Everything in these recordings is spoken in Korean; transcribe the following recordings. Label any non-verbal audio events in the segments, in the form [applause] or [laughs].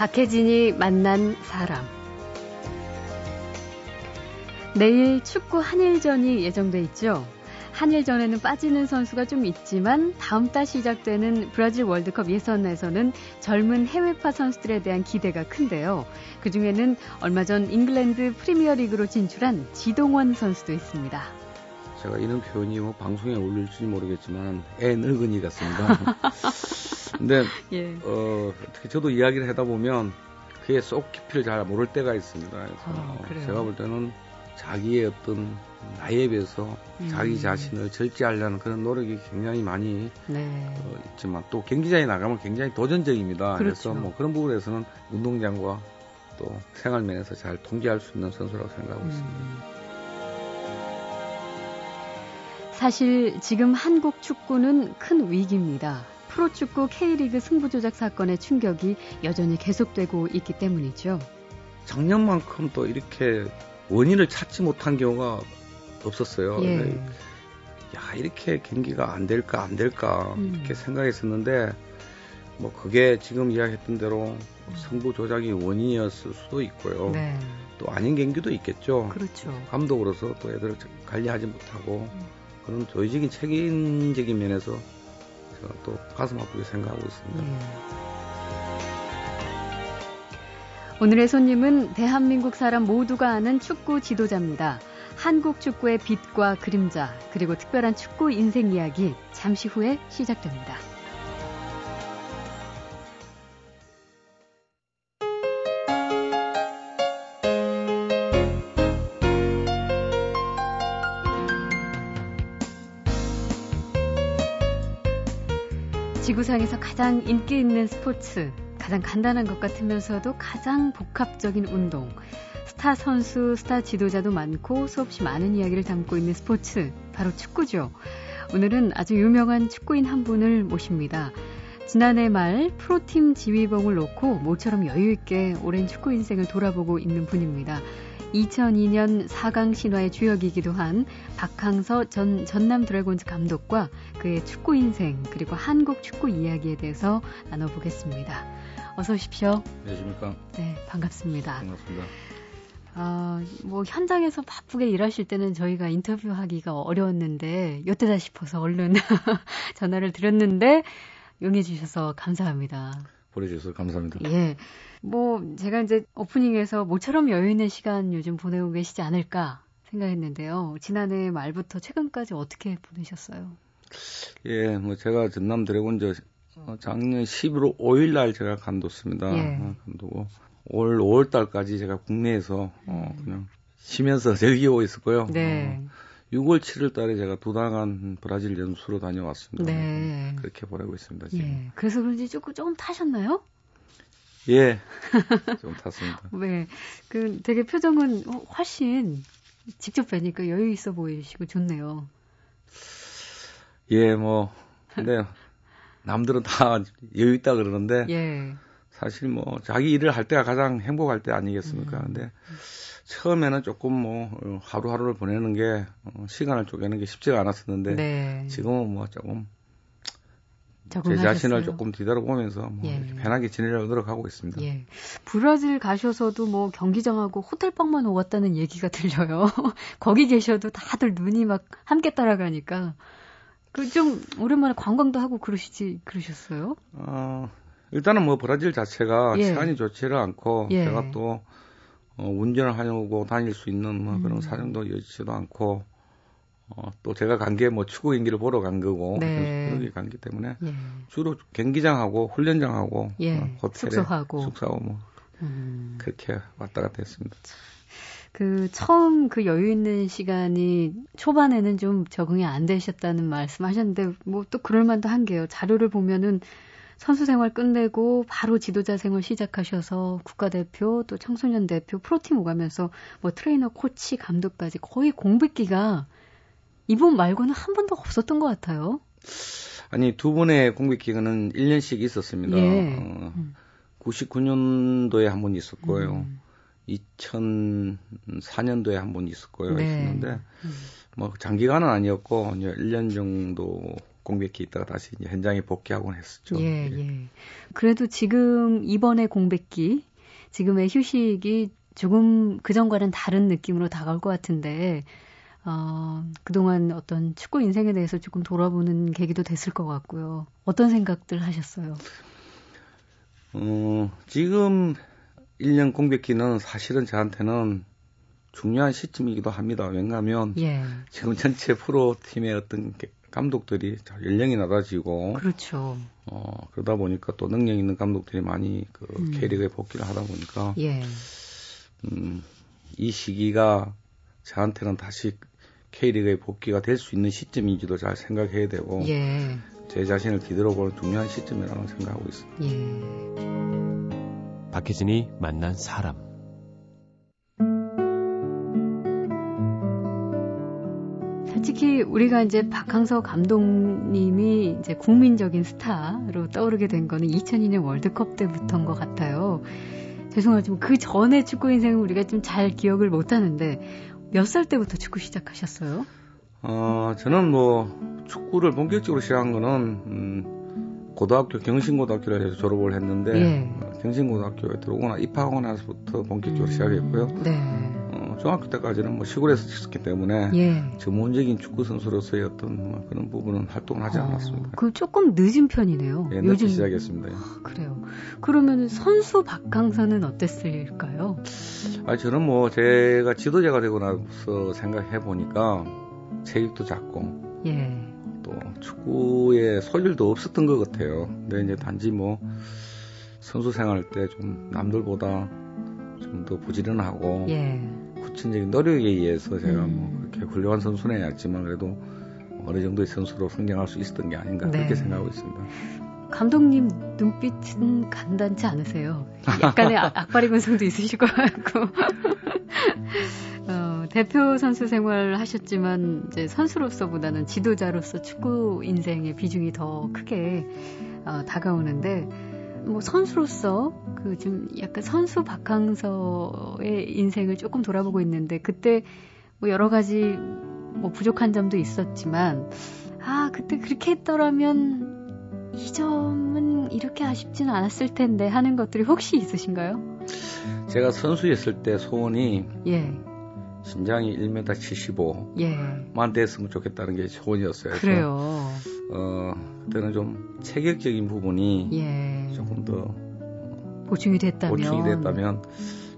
박혜진이 만난 사람. 내일 축구 한일전이 예정돼 있죠. 한일전에는 빠지는 선수가 좀 있지만 다음 달 시작되는 브라질 월드컵 예선에서는 젊은 해외파 선수들에 대한 기대가 큰데요. 그 중에는 얼마 전 잉글랜드 프리미어리그로 진출한 지동원 선수도 있습니다. 제가 이런 표현이 뭐 방송에 어울릴지 모르겠지만 애 늙은이 같습니다. [laughs] 근데 [laughs] 예. 어, 어떻게 저도 이야기를 하다 보면 그게 쏙 깊이를 잘 모를 때가 있습니다. 그래서 아, 제가 볼 때는 자기의 어떤 나이에 비해서 음. 자기 자신을 절제하려는 그런 노력이 굉장히 많이 네. 어, 있지만 또 경기장에 나가면 굉장히 도전적입니다. 그렇죠. 그래서 뭐 그런 부분에서는 운동장과 또 생활면에서 잘 통제할 수 있는 선수라고 생각하고 음. 있습니다. 사실 지금 한국 축구는 큰 위기입니다. 프로축구 K리그 승부조작 사건의 충격이 여전히 계속되고 있기 때문이죠. 작년만큼 또 이렇게 원인을 찾지 못한 경우가 없었어요. 예. 야 이렇게 경기가 안 될까 안 될까 음. 이렇게 생각했었는데 뭐 그게 지금 이야기했던 대로 승부 조작이 원인이었을 수도 있고요. 네. 또 아닌 경기도 있겠죠. 그렇죠. 감독으로서 또 애들을 관리하지 못하고 음. 그런 조직적인 책임적인 면에서 또 가슴 아프게 생각하고 있습니다. 예. 오늘의 손님은 대한민국 사람 모두가 아는 축구 지도자입니다. 한국 축구의 빛과 그림자, 그리고 특별한 축구 인생 이야기 잠시 후에 시작됩니다. 지구상에서 가장 인기 있는 스포츠, 가장 간단한 것 같으면서도 가장 복합적인 운동. 스타 선수, 스타 지도자도 많고 수없이 많은 이야기를 담고 있는 스포츠, 바로 축구죠. 오늘은 아주 유명한 축구인 한 분을 모십니다. 지난해 말 프로팀 지휘봉을 놓고 모처럼 여유있게 오랜 축구 인생을 돌아보고 있는 분입니다. 2002년 4강 신화의 주역이기도 한 박항서 전 전남 드래곤즈 감독과 그의 축구 인생 그리고 한국 축구 이야기에 대해서 나눠보겠습니다. 어서 오십시오. 안녕하십니까. 네, 반갑습니다. 반갑습니다. 어, 뭐 현장에서 바쁘게 일하실 때는 저희가 인터뷰하기가 어려웠는데 요때다 싶어서 얼른 [laughs] 전화를 드렸는데 용해 주셔서 감사합니다. 보내주셔서 감사합니다. 예. 뭐 제가 이제 오프닝에서 모처럼 여유 있는 시간 요즘 보내고 계시지 않을까 생각했는데요. 지난해 말부터 최근까지 어떻게 보내셨어요? 예, 뭐 제가 전남 드래곤즈 어, 작년 11월 5일 날 제가 간뒀습니다. 예. 어, 간두고 올 5월 달까지 제가 국내에서 어, 음. 그냥 쉬면서 [laughs] 즐기고 있었고요. 네. 어, 6월 7일 달에 제가 두 달간 브라질 연수로 다녀왔습니다. 네. 그렇게 보내고 있습니다. 지금. 예. 그래서 그런지 조금, 조금 타셨나요? 예. [laughs] 좀 탔습니다. 네. 그 되게 표정은 훨씬 직접 뵈니까 여유 있어 보이시고 좋네요. 예, 뭐. 근데 남들은 다 여유 있다 그러는데 예. 사실 뭐 자기 일을 할 때가 가장 행복할 때 아니겠습니까? 음. 근데 처음에는 조금 뭐 하루하루를 보내는 게 어, 시간을 쪼개는 게 쉽지가 않았었는데 네. 지금은 뭐 조금 제 자신을 조금 뒤돌아보면서 뭐 예. 편하게 지내려고 노력하고 있습니다. 예. 브라질 가셔서도 뭐 경기장하고 호텔방만 오갔다는 얘기가 들려요. [laughs] 거기 계셔도 다들 눈이 막 함께 따라가니까 그 좀 오랜만에 관광도 하고 그러시지 그러셨어요? 어, 일단은 뭐 브라질 자체가 예. 시간이 좋지를 않고 예. 제가 또 어, 운전을 하려고 다닐 수 있는 뭐 그런 음. 사정도 여지도 않고 어, 또 제가 간 게 뭐 축구 경기를 보러 간 거고 네. 그러기 간기 때문에 예. 주로 경기장하고 훈련장하고 예. 어, 호텔에 숙소하고 숙소하고 뭐 음. 그렇게 왔다 갔다 했습니다. 그 처음 그 여유 있는 시간이 초반에는 좀 적응이 안 되셨다는 말씀하셨는데 뭐 또 그럴 만도 한 게요. 자료를 보면은 선수 생활 끝내고 바로 지도자 생활 시작하셔서 국가대표 또 청소년 대표 프로팀 오가면서 뭐 트레이너 코치 감독까지 거의 공백기가 이번 말고는 한 번도 없었던 것 같아요. 아니 두 번의 공백 기간은 1년씩 있었습니다. 예. 어, 99년도에 한 번 있었고요. 음. 2004년도에 한 번 있었고요. 네. 있었는데 음. 뭐 장기간은 아니었고 이제 1년 정도 공백기 있다가 다시 이제 현장에 복귀하곤 했었죠. 예, 예, 예. 그래도 지금 이번에 공백기, 지금의 휴식이 조금 그전과는 다른 느낌으로 다가올 것 같은데, 어, 그동안 어떤 축구 인생에 대해서 조금 돌아보는 계기도 됐을 것 같고요. 어떤 생각들 하셨어요? 어, 지금 1년 공백기는 사실은 저한테는 중요한 시점이기도 합니다. 왜냐하면 예. 지금 전체 프로 팀의 어떤 감독들이 연령이 낮아지고 그렇죠. 어, 그러다 보니까 또 능력 있는 감독들이 많이 그 음. K리그에 복귀를 하다 보니까 예. 음, 이 시기가 저한테는 다시 K리그에 복귀가 될 수 있는 시점인지도 잘 생각해야 되고 예. 제 자신을 뒤돌아보는 중요한 시점이라고 생각하고 있습니다. 예. 박혜진이 만난 사람 솔직히 우리가 이제 박항서 감독님이 이제 국민적인 스타로 떠오르게 된 거는 2002년 월드컵 때부터인 것 같아요. 죄송하지만 그 전에 축구 인생은 우리가 좀 잘 기억을 못 하는데 몇 살 때부터 축구 시작하셨어요? 어, 저는 뭐 축구를 본격적으로 시작한 거는 음, 고등학교 경신고등학교를 해서 졸업을 했는데 예. 경신고등학교에 들어오고 나 입학하고 나서부터 본격적으로 음, 시작했고요. 네. 중학교 때까지는 뭐 시골에서 있었기 때문에 예. 전문적인 축구 선수로서의 어떤 뭐 그런 부분은 활동을 하지 어, 않았습니다. 그 조금 늦은 편이네요. 예, 요즘 시작했습니다. 아, 그래요. 그러면 선수 박항서는 어땠을까요? 아 저는 뭐 제가 지도자가 되고 나서 생각해 보니까 체격도 작고 예. 또 축구에 소질도 없었던 것 같아요. 근데 이제 단지 뭐 선수 생활 때 좀 남들보다 좀 더 부지런하고 예. 구체적인 노력에 의해서 제가 음. 뭐 그렇게 훌륭한 선수는 아니었지만 그래도 어느 정도의 선수로 성장할 수 있었던 게 아닌가 네. 그렇게 생각하고 있습니다. 감독님 눈빛은 간단치 않으세요. 약간의 아, 악바리 근성도 있으실 것 같고. [laughs] 어, 대표 선수 생활을 하셨지만 이제 선수로서보다는 지도자로서 축구 인생의 비중이 더 크게 어, 다가오는데 뭐 선수로서 그 좀 약간 선수 박항서의 인생을 조금 돌아보고 있는데 그때 뭐 여러 가지 뭐 부족한 점도 있었지만 아 그때 그렇게 했더라면 이 점은 이렇게 아쉽지는 않았을 텐데 하는 것들이 혹시 있으신가요? 제가 선수였을 때 소원이 예. 신장이 1m 75. 예. 만 됐으면 좋겠다는 게 소원이었어요. 그래요. 어, 그때는 좀 체격적인 부분이 예. 조금 더 보충이 됐다면 보충이 됐다면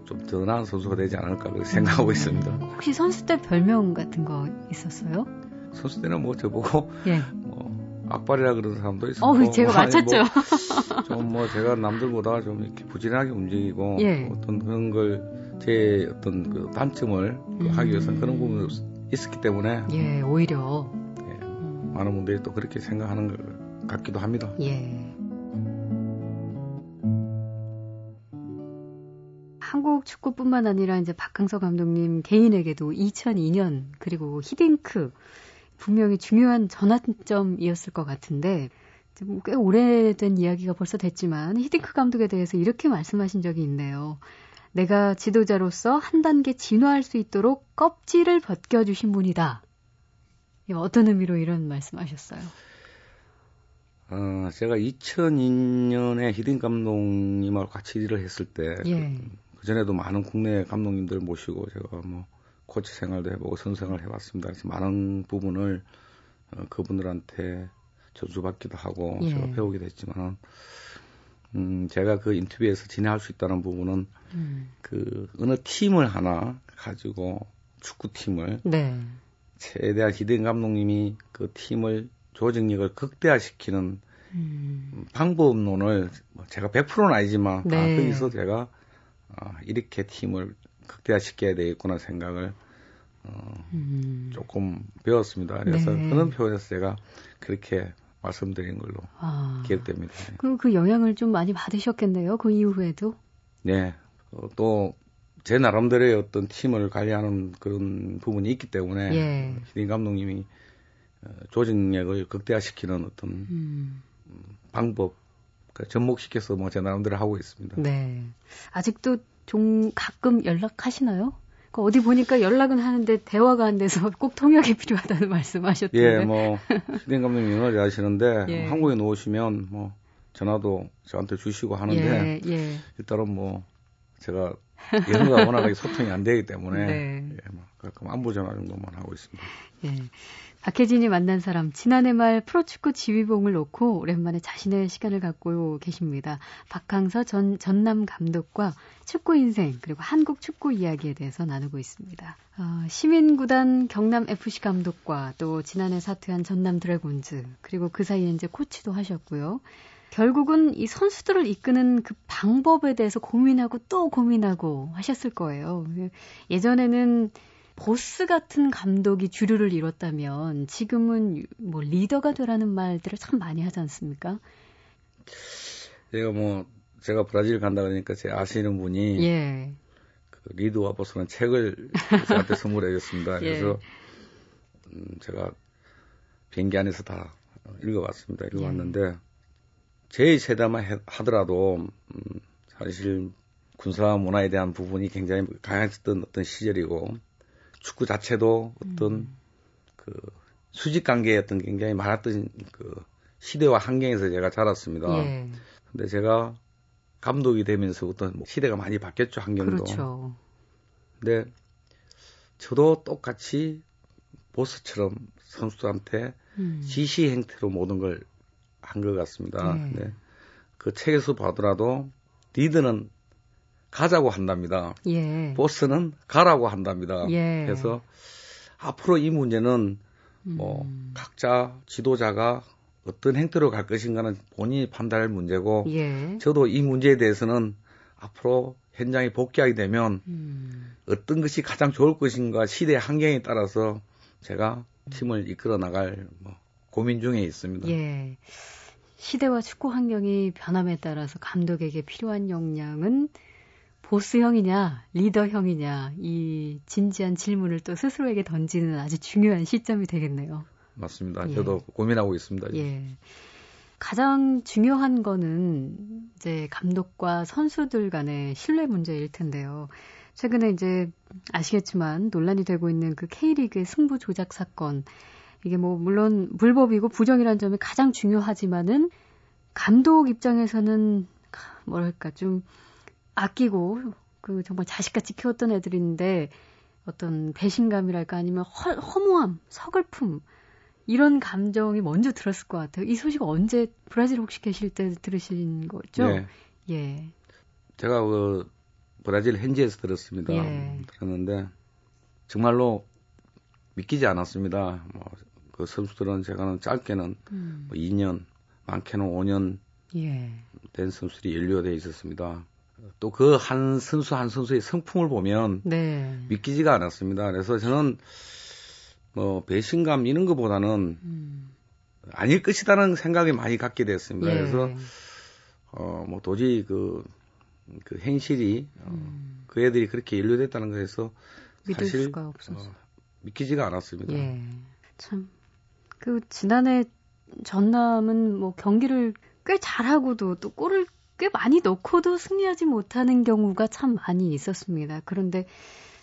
좀 더 나은 선수가 되지 않을까 그렇게 생각하고 음. 있습니다. 혹시 선수 때 별명 같은 거 있었어요? 선수 때는 뭐 저보고 예. 뭐 악발이라 그러는 사람도 있었고 어, 제가 맞췄죠. [laughs] 뭐, 좀뭐 제가 남들보다 좀 이렇게 부진하게 움직이고 예. 어떤 그런 걸 제 어떤 그 단점을 음. 하기 위해서는 그런 부분이 있었기 때문에 예 오히려 많은 분들이 또 그렇게 생각하는 것 같기도 합니다. 예. 한국 축구뿐만 아니라 이제 박항서 감독님 개인에게도 2002년 그리고 히딩크 분명히 중요한 전환점이었을 것 같은데 꽤 오래된 이야기가 벌써 됐지만 히딩크 감독에 대해서 이렇게 말씀하신 적이 있네요. 내가 지도자로서 한 단계 진화할 수 있도록 껍질을 벗겨주신 분이다. 어떤 의미로 이런 말씀하셨어요? 어, 제가 2002년에 히딩 감독님하고 같이 일을 했을 때, 예. 그 전에도 많은 국내 감독님들 모시고 제가 뭐 코치 생활도 해보고 선수 생활을 해봤습니다. 그래서 많은 부분을 어, 그분들한테 저주받기도 하고 예. 제가 배우게 됐지만, 음, 제가 그 인터뷰에서 진행할 수 있다는 부분은 음. 그 어느 팀을 하나 가지고 축구팀을 네. 최대한 히든 감독님이 그 팀을 조직력을 극대화시키는 음. 방법론을 뭐 제가 100%는 아니지만 네. 아, 거기서 제가 어, 이렇게 팀을 극대화시켜야 되겠구나 생각을 어, 음. 조금 배웠습니다. 그래서 네. 그런 표현에서 제가 그렇게 말씀드린 걸로 아. 기억됩니다. 그럼 그 영향을 좀 많이 받으셨겠네요. 그 이후에도. 네. 어, 또제 나름대로의 어떤 팀을 관리하는 그런 부분이 있기 때문에 예. 히딩 감독님이 어, 조직력을 극대화시키는 어떤 음. 방법 그 접목시켜서 뭐 제 나름대로 하고 있습니다. 네. 아직도 좀 가끔 연락하시나요? 그 어디 보니까 연락은 하는데 대화가 안 돼서 [laughs] 꼭 통역이 필요하다는 말씀하셨던데. 예, 뭐 시된 감독님 영어를 하시는데 [laughs] 예. 한국에 놓으시면 뭐 전화도 저한테 주시고 하는데 예, 예. 일단은 뭐 제가 예능과 워낙에 소통이 안 되기 때문에 네. 예, 뭐 가끔 안부 전화 정도만 하고 있습니다. 예. 박혜진이 만난 사람 지난해 말 프로축구 지휘봉을 놓고 오랜만에 자신의 시간을 갖고 계십니다. 박항서 전 전남 감독과 축구 인생 그리고 한국 축구 이야기에 대해서 나누고 있습니다. 어, 시민구단 경남 FC 감독과 또 지난해 사퇴한 전남 드래곤즈 그리고 그 사이에 이제 코치도 하셨고요. 결국은 이 선수들을 이끄는 그 방법에 대해서 고민하고 또 고민하고 하셨을 거예요. 예전에는 보스 같은 감독이 주류를 이뤘다면 지금은 뭐 리더가 되라는 말들을 참 많이 하지 않습니까? 제가 뭐 제가 브라질 간다 그러니까 제 아시는 분이 예. 그 리드와 보스는 책을 저한테 선물해 줬습니다. [laughs] 예. 그래서 음, 제가 비행기 안에서 다 읽어봤습니다. 읽어봤는데 예. 제 세대만 하더라도 음, 사실 군사 문화에 대한 부분이 굉장히 강했던 어떤 시절이고 축구 자체도 어떤 음. 그 수직 관계였던 굉장히 많았던 그 시대와 환경에서 제가 자랐습니다. 예. 근데 제가 감독이 되면서부터 뭐 시대가 많이 바뀌었죠 환경도. 그렇죠. 근데 저도 똑같이 보스처럼 선수들한테 음. 지시 행태로 모든 걸 한 것 같습니다. 네. 네. 그 책에서 봐더라도 리드는 가자고 한답니다. 예. 보스는 가라고 한답니다. 예. 그래서 앞으로 이 문제는 뭐 음. 각자 지도자가 어떤 행태로 갈 것인가는 본인이 판단할 문제고 예. 저도 이 문제에 대해서는 앞으로 현장에 복귀하게 되면 음. 어떤 것이 가장 좋을 것인가 시대 환경에 따라서 제가 팀을 이끌어 나갈 뭐 고민 중에 있습니다. 예. 시대와 축구 환경이 변함에 따라서 감독에게 필요한 역량은 보스형이냐, 리더형이냐, 이 진지한 질문을 또 스스로에게 던지는 아주 중요한 시점이 되겠네요. 맞습니다. 예. 저도 고민하고 있습니다. 예. 가장 중요한 거는 이제 감독과 선수들 간의 신뢰 문제일 텐데요. 최근에 이제 아시겠지만 논란이 되고 있는 그 K리그의 승부 조작 사건. 이게 뭐 물론 불법이고 부정이라는 점이 가장 중요하지만은 감독 입장에서는 뭐랄까 좀 아끼고 그 정말 자식같이 키웠던 애들인데 어떤 배신감이랄까 아니면 허, 허무함, 서글픔 이런 감정이 먼저 들었을 것 같아요. 이 소식 언제 브라질 혹시 계실 때 들으신 거죠? 네. 예. 제가 그 브라질 현지에서 들었습니다. 예. 들었는데 정말로 믿기지 않았습니다. 뭐 그 선수들은 제가는 짧게는 음. 뭐 2년, 많게는 5년 예. 된 선수들이 연루돼 있었습니다. 또 그 한 선수 한 선수의 성품을 보면 네. 믿기지가 않았습니다. 그래서 저는 뭐 배신감 이런 것보다는 음. 아닐 것이다는 생각이 많이 갖게 됐습니다. 예. 그래서 어뭐 도저히 그, 그 행실이 어, 음. 그 애들이 그렇게 연루됐다는 거에서 사실 어, 믿기지가 않았습니다. 예. 참. 그 지난해 전남은 뭐 경기를 꽤 잘하고도 또 골을 꽤 많이 넣고도 승리하지 못하는 경우가 참 많이 있었습니다. 그런데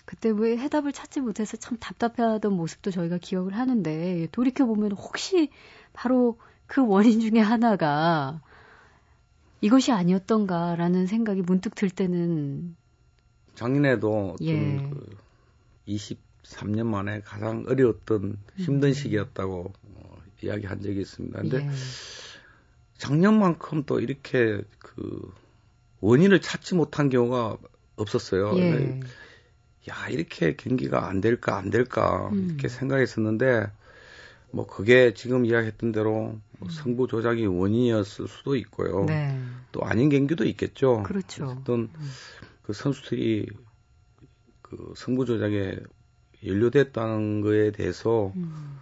그때 왜 해답을 찾지 못해서 참 답답해하던 모습도 저희가 기억을 하는데 돌이켜 보면 혹시 바로 그 원인 중에 하나가 이것이 아니었던가라는 생각이 문득 들 때는 작년에도 예. 그 23년 만에 가장 어려웠던 힘든 음. 시기였다고 어, 이야기한 적이 있습니다. 근데 예. 작년만큼 또 이렇게 그 원인을 찾지 못한 경우가 없었어요. 예. 야 이렇게 경기가 안 될까 안 될까 음. 이렇게 생각했었는데 뭐 그게 지금 이야기했던 대로 뭐 승부 조작이 원인이었을 수도 있고요. 네. 또 아닌 경기도 있겠죠. 그렇죠. 어쨌든 음. 그 선수들이 그 승부 조작에 연루됐다는 거에 대해서 음.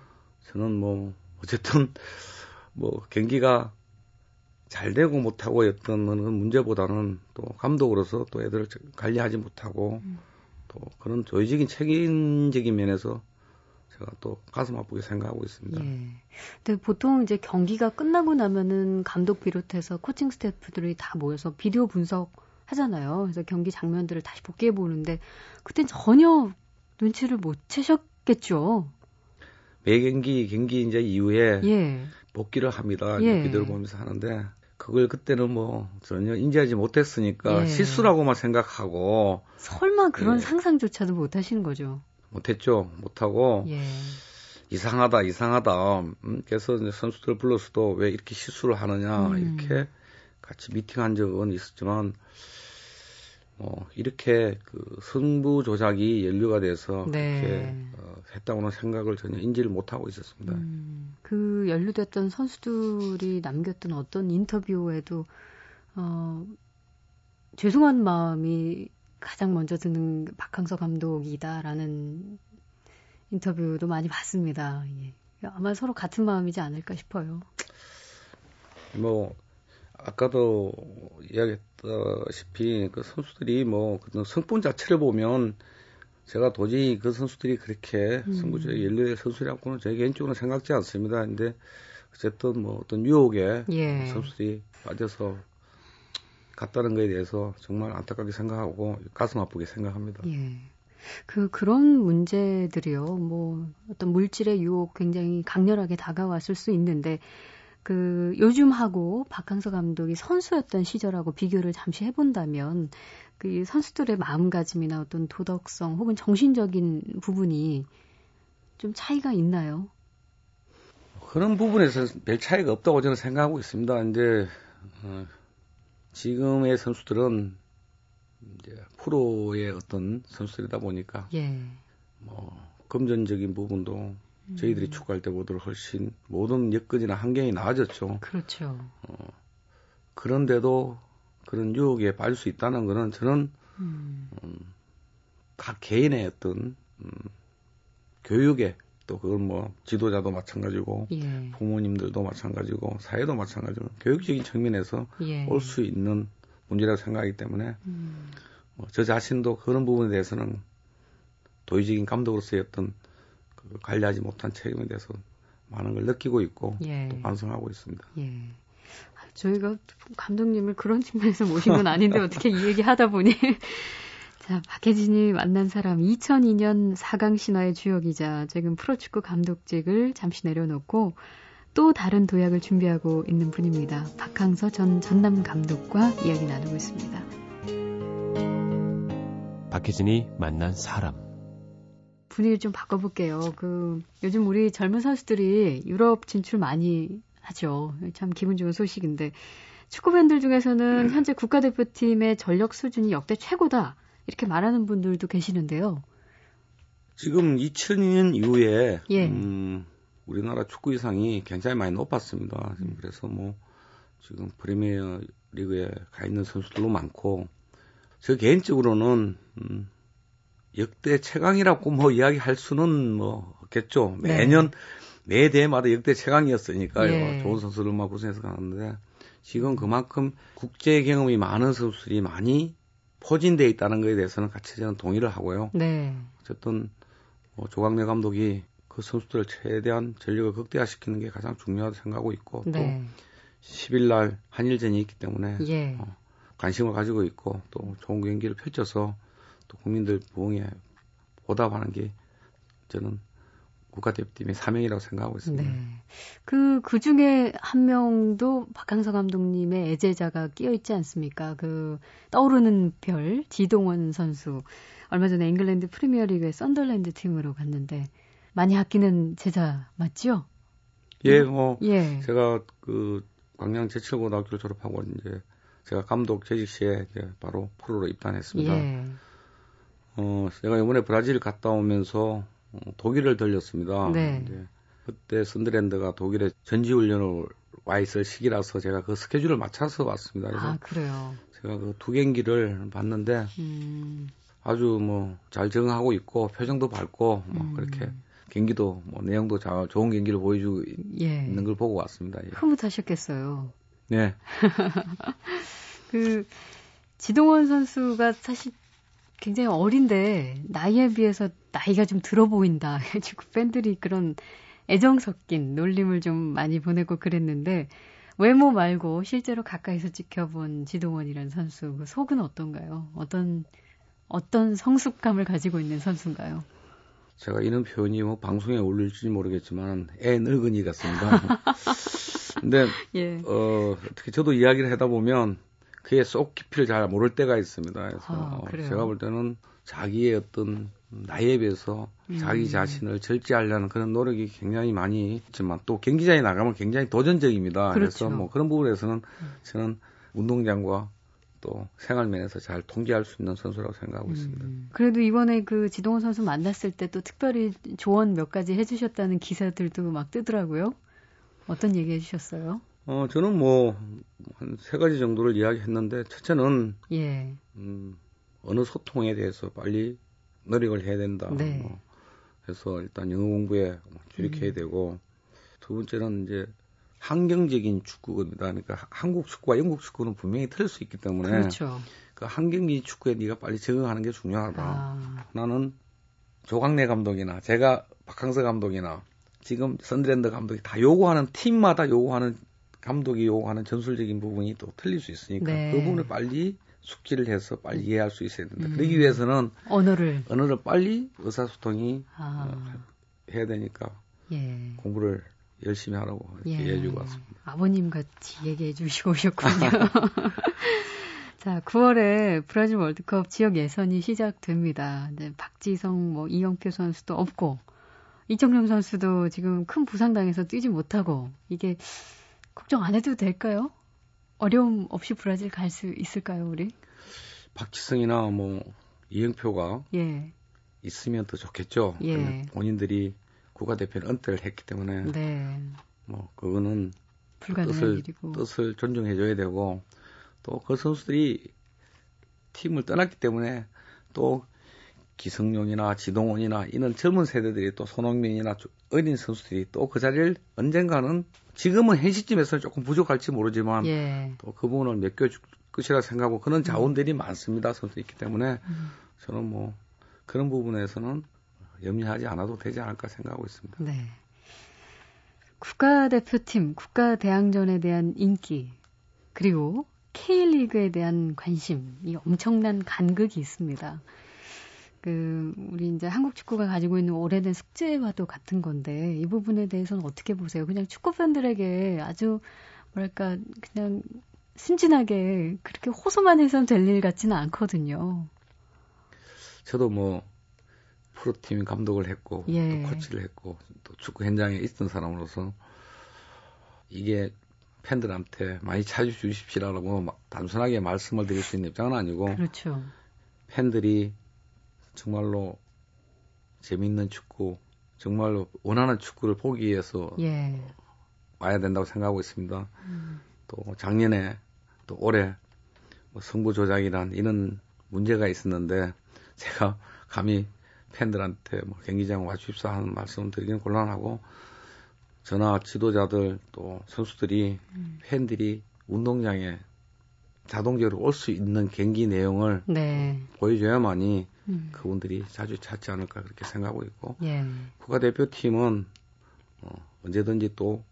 저는 뭐 어쨌든 뭐 경기가 잘 되고 못하고였던 문제보다는 또 감독으로서 또 애들을 관리하지 못하고 음. 또 그런 조직적인 책임적인 면에서 제가 또 가슴 아프게 생각하고 있습니다. 예. 근데 보통 이제 경기가 끝나고 나면은 감독 비롯해서 코칭 스태프들이 다 모여서 비디오 분석 하잖아요. 그래서 경기 장면들을 다시 복귀해 보는데 그땐 전혀 눈치를 못 채셨겠죠. 매 경기 경기 이제 이후에 예. 복귀를 합니다. 예. 비디오를 보면서 하는데 그걸 그때는 뭐 전혀 인지하지 못했으니까 예. 실수라고만 생각하고 설마 그런 예. 상상조차도 못 하시는 거죠. 못했죠. 못하고 예. 이상하다, 이상하다. 음, 그래서 이제 선수들 불러서도 왜 이렇게 실수를 하느냐 음. 이렇게 같이 미팅한 적은 있었지만 뭐 이렇게 그 승부 조작이 연루가 돼서 네. 그렇게 어, 했다고는 생각을 전혀 인지를 못 하고 있었습니다. 음, 그 연루됐던 선수들이 남겼던 어떤 인터뷰에도 어, 죄송한 마음이 가장 먼저 드는 박항서 감독이다라는 인터뷰도 많이 봤습니다. 예. 아마 서로 같은 마음이지 않을까 싶어요. 뭐 아까도 이야기했다시피 그 선수들이 뭐 그런 성분 자체를 보면 제가 도저히 그 선수들이 그렇게 음. 승부조에 연루될 선수라고는 제 개인적으로 생각지 않습니다. 근데 어쨌든 뭐 어떤 유혹에 예. 선수들이 빠져서 갔다는 것에 대해서 정말 안타깝게 생각하고 가슴 아프게 생각합니다. 예. 그 그런 문제들이요. 뭐 어떤 물질의 유혹 굉장히 강렬하게 다가왔을 수 있는데 그 요즘하고 박항서 감독이 선수였던 시절하고 비교를 잠시 해본다면 그 선수들의 마음가짐이나 어떤 도덕성 혹은 정신적인 부분이 좀 차이가 있나요? 그런 부분에서 별 차이가 없다고 저는 생각하고 있습니다. 이제 어, 지금의 선수들은 이제 프로의 어떤 선수들이다 보니까 예. 뭐 금전적인 부분도 음. 저희들이 축구할 때보다 훨씬 모든 여건이나 환경이 나아졌죠. 그렇죠. 어, 그런데도 그런 유혹에 빠질 수 있다는 거는 저는 음. 음, 각 개인의 어떤 음, 교육에 또 그건 뭐 지도자도 마찬가지고 예. 부모님들도 마찬가지고 사회도 마찬가지고 교육적인 측면에서 예. 올수 있는 문제라고 생각하기 때문에 음. 뭐저 자신도 그런 부분에 대해서는 도의적인 감독으로서의 어떤 그 관리하지 못한 책임에 대해서 많은 걸 느끼고 있고 예. 또 반성하고 있습니다. 예. 저희가 감독님을 그런 측면에서 모신 건 아닌데 어떻게 이 얘기 하다 보니 [laughs] 자, 박혜진이 만난 사람 2002년 4강 신화의 주역이자 지금 프로축구 감독직을 잠시 내려놓고 또 다른 도약을 준비하고 있는 분입니다. 박항서 전 전남 감독과 이야기 나누고 있습니다. 박혜진이 만난 사람. 분위기 좀 바꿔볼게요. 그 요즘 우리 젊은 선수들이 유럽 진출 많이 하죠. 참 기분 좋은 소식인데 축구 팬들 중에서는 현재 국가대표팀의 전력 수준이 역대 최고다 이렇게 말하는 분들도 계시는데요. 지금 2002년 이후에 예. 음, 우리나라 축구 이상이 굉장히 많이 높았습니다. 지금 그래서 뭐 지금 프리미어 리그에 가 있는 선수들도 많고 저 개인적으로는 음, 역대 최강이라고 뭐 이야기할 수는 뭐 없겠죠. 네. 매년 네. 매 대회마다 역대 최강이었으니까요. 예. 좋은 선수들만 구성해서 가는데 지금 그만큼 국제 경험이 많은 선수들이 많이 포진돼 있다는 것에 대해서는 같이 저는 동의를 하고요. 네. 어쨌든 뭐 조광래 감독이 그 선수들을 최대한 전력을 극대화시키는 게 가장 중요하다고 생각하고 있고 네. 또 10일 날 한일전이 있기 때문에 예. 어, 관심을 가지고 있고 또 좋은 경기를 펼쳐서 또 국민들 부응에 보답하는 게 저는 국가대표팀의 사명이라고 생각하고 있습니다. 네. 그, 그 중에 한 명도 박항서 감독님의 애제자가 끼어 있지 않습니까? 그, 떠오르는 별, 지동원 선수. 얼마 전에 잉글랜드 프리미어 리그의 썬더랜드 팀으로 갔는데, 많이 아끼는 제자 맞죠? 예, 뭐 예. 제가 그 광양 제7고등학교를 졸업하고 이제 제가 감독 재직 시에 이제 바로 프로로 입단했습니다. 예. 어, 제가 이번에 브라질 갔다 오면서 어, 독일을 들렸습니다. 네. 그때 선드랜드가 독일에 전지훈련을 와 있을 시기라서 제가 그 스케줄을 맞춰서 왔습니다. 그래서 아, 그래요. 제가 그 두 경기를 봤는데 음. 아주 뭐 잘 적응하고 있고 표정도 밝고 뭐 음. 그렇게 경기도 뭐 내용도 잘 좋은 경기를 보여주고 예. 있는 걸 보고 왔습니다. 예. 흐뭇하셨겠어요. 네. [laughs] 그 지동원 선수가 사실 굉장히 어린데 나이에 비해서 나이가 좀 들어 보인다. [laughs] 지금 팬들이 그런 애정 섞인 놀림을 좀 많이 보내고 그랬는데 외모 말고 실제로 가까이서 지켜본 지동원이라는 선수 그 속은 어떤가요? 어떤 어떤 성숙감을 가지고 있는 선수인가요? 제가 이런 표현이 뭐 방송에 어울릴지 모르겠지만 애 늙은이 같습니다. [laughs] 근데 예. 어, 어떻게 저도 이야기를 하다 보면 그의 속 깊이를 잘 모를 때가 있습니다. 그래서 아, 어, 제가 볼 때는 자기의 어떤 나이에 비해서 음. 자기 자신을 절제하려는 그런 노력이 굉장히 많이 있지만 또 경기장에 나가면 굉장히 도전적입니다. 그렇죠. 그래서 뭐 그런 부분에서는 음. 저는 운동장과 또 생활면에서 잘 통제할 수 있는 선수라고 생각하고 음. 있습니다. 그래도 이번에 그 지동원 선수 만났을 때 또 특별히 조언 몇 가지 해주셨다는 기사들도 막 뜨더라고요. 어떤 얘기 해주셨어요? 어 저는 뭐 한 세 가지 정도를 이야기했는데 첫째는 예. 음, 어느 소통에 대해서 빨리 노력을 해야 된다. 네. 뭐. 그래서 일단 영어 공부에 주력해야 음. 되고 두 번째는 이제 환경적인 축구입니다. 그러니까 한국 축구와 영국 축구는 분명히 틀릴 수 있기 때문에 그렇죠. 그 환경적인 축구에 네가 빨리 적응하는 게 중요하다. 아. 나는 조강래 감독이나 제가 박항서 감독이나 지금 선드랜드 감독이 다 요구하는 팀마다 요구하는 감독이 요구하는 전술적인 부분이 또 틀릴 수 있으니까 네. 그 부분을 빨리 숙지를 해서 빨리 이해할 수 있어야 된다. 음. 그러기 위해서는 언어를 언어를 빨리 의사소통이 아. 어, 해야 되니까 예. 공부를 열심히 하라고 예. 얘기해주고 왔습니다. 아버님 같이 얘기해 주시고 오셨군요. [laughs] [laughs] 자, 9월에 브라질 월드컵 지역 예선이 시작됩니다. 네, 박지성, 뭐 이영표 선수도 없고 이정용 선수도 지금 큰 부상 당해서 뛰지 못하고 이게 걱정 안 해도 될까요? 어려움 없이 브라질 갈 수 있을까요, 우리? 박지성이나 뭐 이영표가 예. 있으면 더 좋겠죠. 예. 본인들이 국가대표는 은퇴를 했기 때문에 네. 뭐 그거는 뜻을 일이고. 뜻을 존중해줘야 되고 또 그 선수들이 팀을 떠났기 때문에 또 기성용이나 지동원이나 이런 젊은 세대들이 또 손흥민이나 어린 선수들이 또 그 자리를 언젠가는 지금은 현 시점에서는 조금 부족할지 모르지만 예. 또그 부분을 맡겨줄 것이라 생각하고 그런 자원들이 음. 많습니다 선수 있기 때문에 음. 저는 뭐 그런 부분에서는 염려하지 않아도 되지 않을까 생각하고 있습니다. 네. 국가대표팀, 국가대항전에 대한 인기, 그리고 K리그에 대한 관심, 이 엄청난 간극이 있습니다. 그, 우리 이제 한국 축구가 가지고 있는 오래된 숙제와도 같은 건데, 이 부분에 대해서는 어떻게 보세요? 그냥 축구 팬들에게 아주, 뭐랄까, 그냥 순진하게 그렇게 호소만 해서는 될 일 같지는 않거든요. 저도 뭐, 프로팀 감독을 했고 예. 또 코치를 했고 또 축구 현장에 있던 사람으로서 이게 팬들한테 많이 찾아주십시라고 단순하게 말씀을 드릴 수 있는 입장은 아니고 그렇죠. 팬들이 정말로 재밌는 축구 정말로 원하는 축구를 보기 위해서 예. 와야 된다고 생각하고 있습니다. 음. 또 작년에 또 올해 뭐 승부 조작이란 이런 문제가 있었는데 제가 감히 팬들한테 뭐 경기장 와주십사 하는 말씀 드리기는 곤란하고 전화 지도자들 또 선수들이 음. 팬들이 운동장에 자동적으로 올 수 있는 경기 내용을 네. 보여줘야만이 음. 그분들이 자주 찾지 않을까 그렇게 생각하고 있고 예. 국가대표팀은 어, 언제든지 또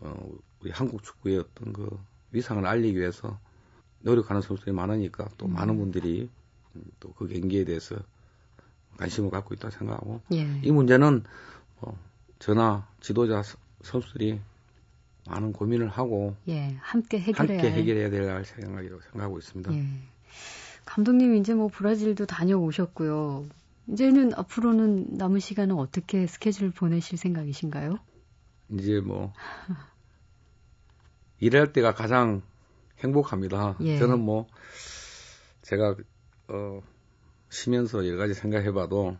어, 우리 한국 축구의 어떤 그 위상을 알리기 위해서 노력하는 선수들이 많으니까 또 음. 많은 분들이 음, 또그 경기에 대해서 관심을 갖고 있다고 생각하고 예. 이 문제는 뭐 전화 지도자 선수들이 많은 고민을 하고 예, 함께 해결해야, 함께 해결해야 될 생각이라고 생각하고 있습니다. 예. 감독님 이제 뭐 브라질도 다녀오셨고요. 이제는 앞으로는 남은 시간은 어떻게 스케줄 보내실 생각이신가요? 이제 뭐 [laughs] 일할 때가 가장 행복합니다. 예. 저는 뭐 제가 어 쉬면서 여러 가지 생각해봐도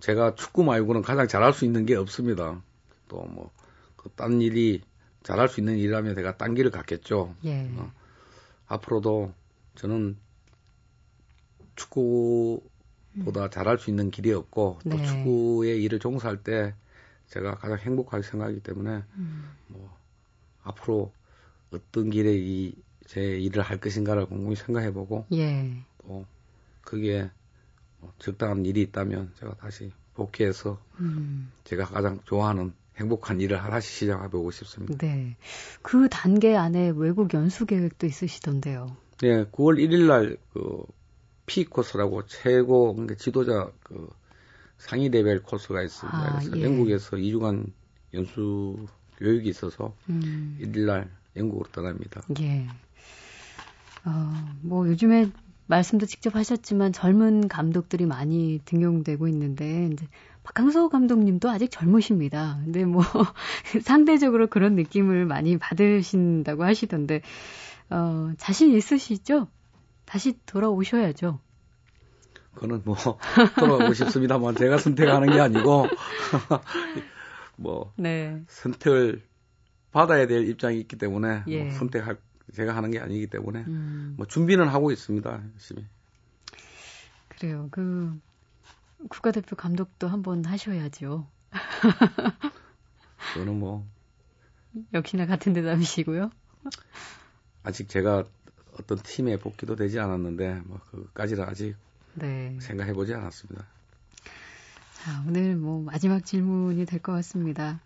제가 축구 말고는 가장 잘할 수 있는 게 없습니다. 또 뭐, 그딴 일이 잘할 수 있는 일이라면 제가 딴 길을 갔겠죠. 예. 어, 앞으로도 저는 축구보다 음. 잘할 수 있는 길이 없고 또 네. 축구의 일을 종사할 때 제가 가장 행복하게 생각하기 때문에 음. 뭐 앞으로 어떤 길에 이 제 일을 할 것인가를 곰곰이 생각해보고 예. 또 그게 뭐 적당한 일이 있다면 제가 다시 복귀해서 음. 제가 가장 좋아하는 행복한 일을 하나씩 시작해보고 싶습니다. 네. 그 단계 안에 외국 연수 계획도 있으시던데요. 네, 9월 1일 날, 그, P 코스라고 최고 그러니까 지도자 그 상위 레벨 코스가 있습니다. 아, 그래서 예. 영국에서 2주간 연수 교육이 있어서 음. 1일 날 영국으로 떠납니다. 예. 어, 뭐 요즘에 말씀도 직접 하셨지만 젊은 감독들이 많이 등용되고 있는데 이제 박항서 감독님도 아직 젊으십니다. 근데 뭐 [laughs] 상대적으로 그런 느낌을 많이 받으신다고 하시던데 어, 자신 있으시죠? 다시 돌아오셔야죠. 그거는 뭐 [laughs] 돌아오고 싶습니다만 제가 선택하는 게 아니고 [laughs] 뭐 네. 선택을 받아야 될 입장이 있기 때문에 뭐 예. 뭐 선택할 제가 하는 게 아니기 때문에 음. 뭐 준비는 하고 있습니다 열심히. 그래요. 그 국가대표 감독도 한번 하셔야죠. 저는 뭐 역시나 같은 대답이시고요. [laughs] 아직 제가 어떤 팀에 복귀도 되지 않았는데 뭐 그까지는 아직 네. 생각해 보지 않았습니다. 자, 오늘 뭐 마지막 질문이 될 것 같습니다.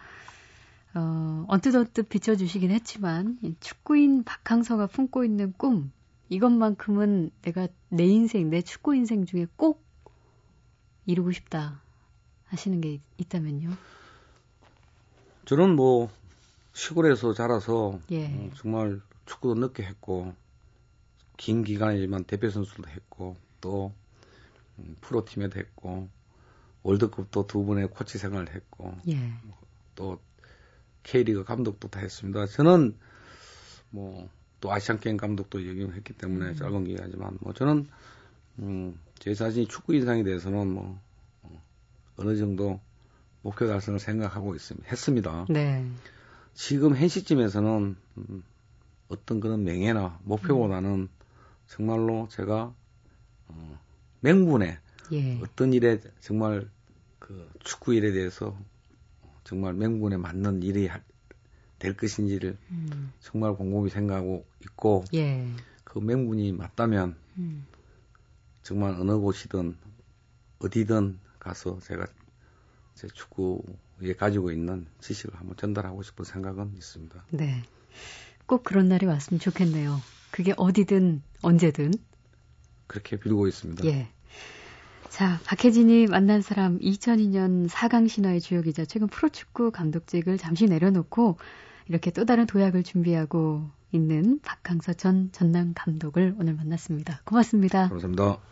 어, 언뜻 언뜻 비춰주시긴 했지만 축구인 박항서가 품고 있는 꿈 이것만큼은 내가 내 인생 내 축구 인생 중에 꼭 이루고 싶다 하시는 게 있다면요? 저는 뭐 시골에서 자라서 예. 어, 정말 축구도 늦게 했고 긴 기간이지만 대표 선수도 했고 또 음, 프로팀에도 했고 월드컵도 두 번의 코치 생활을 했고 예. 또 K리그 감독도 다 했습니다. 저는 뭐 또 아시안 게임 감독도 역임했기 때문에 음. 짧은 기간이지만 뭐 저는 음, 제 자신이 축구 인상에 대해서는 뭐 어, 어느 정도 목표 달성을 생각하고 있습니다. 했습니다. 네. 지금 현 시점에서는 음, 어떤 그런 명예나 목표보다는 음. 정말로 제가 어, 맹분에 예. 어떤 일에 정말 그 축구 일에 대해서 정말 맹분에 맞는 일이 될 것인지를 음. 정말 곰곰이 생각하고 있고 예. 그 맹분이 맞다면 음. 정말 어느 곳이든 어디든 가서 제가 제 축구에 가지고 있는 지식을 한번 전달하고 싶은 생각은 있습니다. 네. 꼭 그런 날이 왔으면 좋겠네요. 그게 어디든 언제든 그렇게 빌고 있습니다. 예. 자, 박혜진이 만난 사람 2002년 4강 신화의 주역이자 최근 프로축구 감독직을 잠시 내려놓고 이렇게 또 다른 도약을 준비하고 있는 박항서 전 전남 감독을 오늘 만났습니다. 고맙습니다. 감사합니다.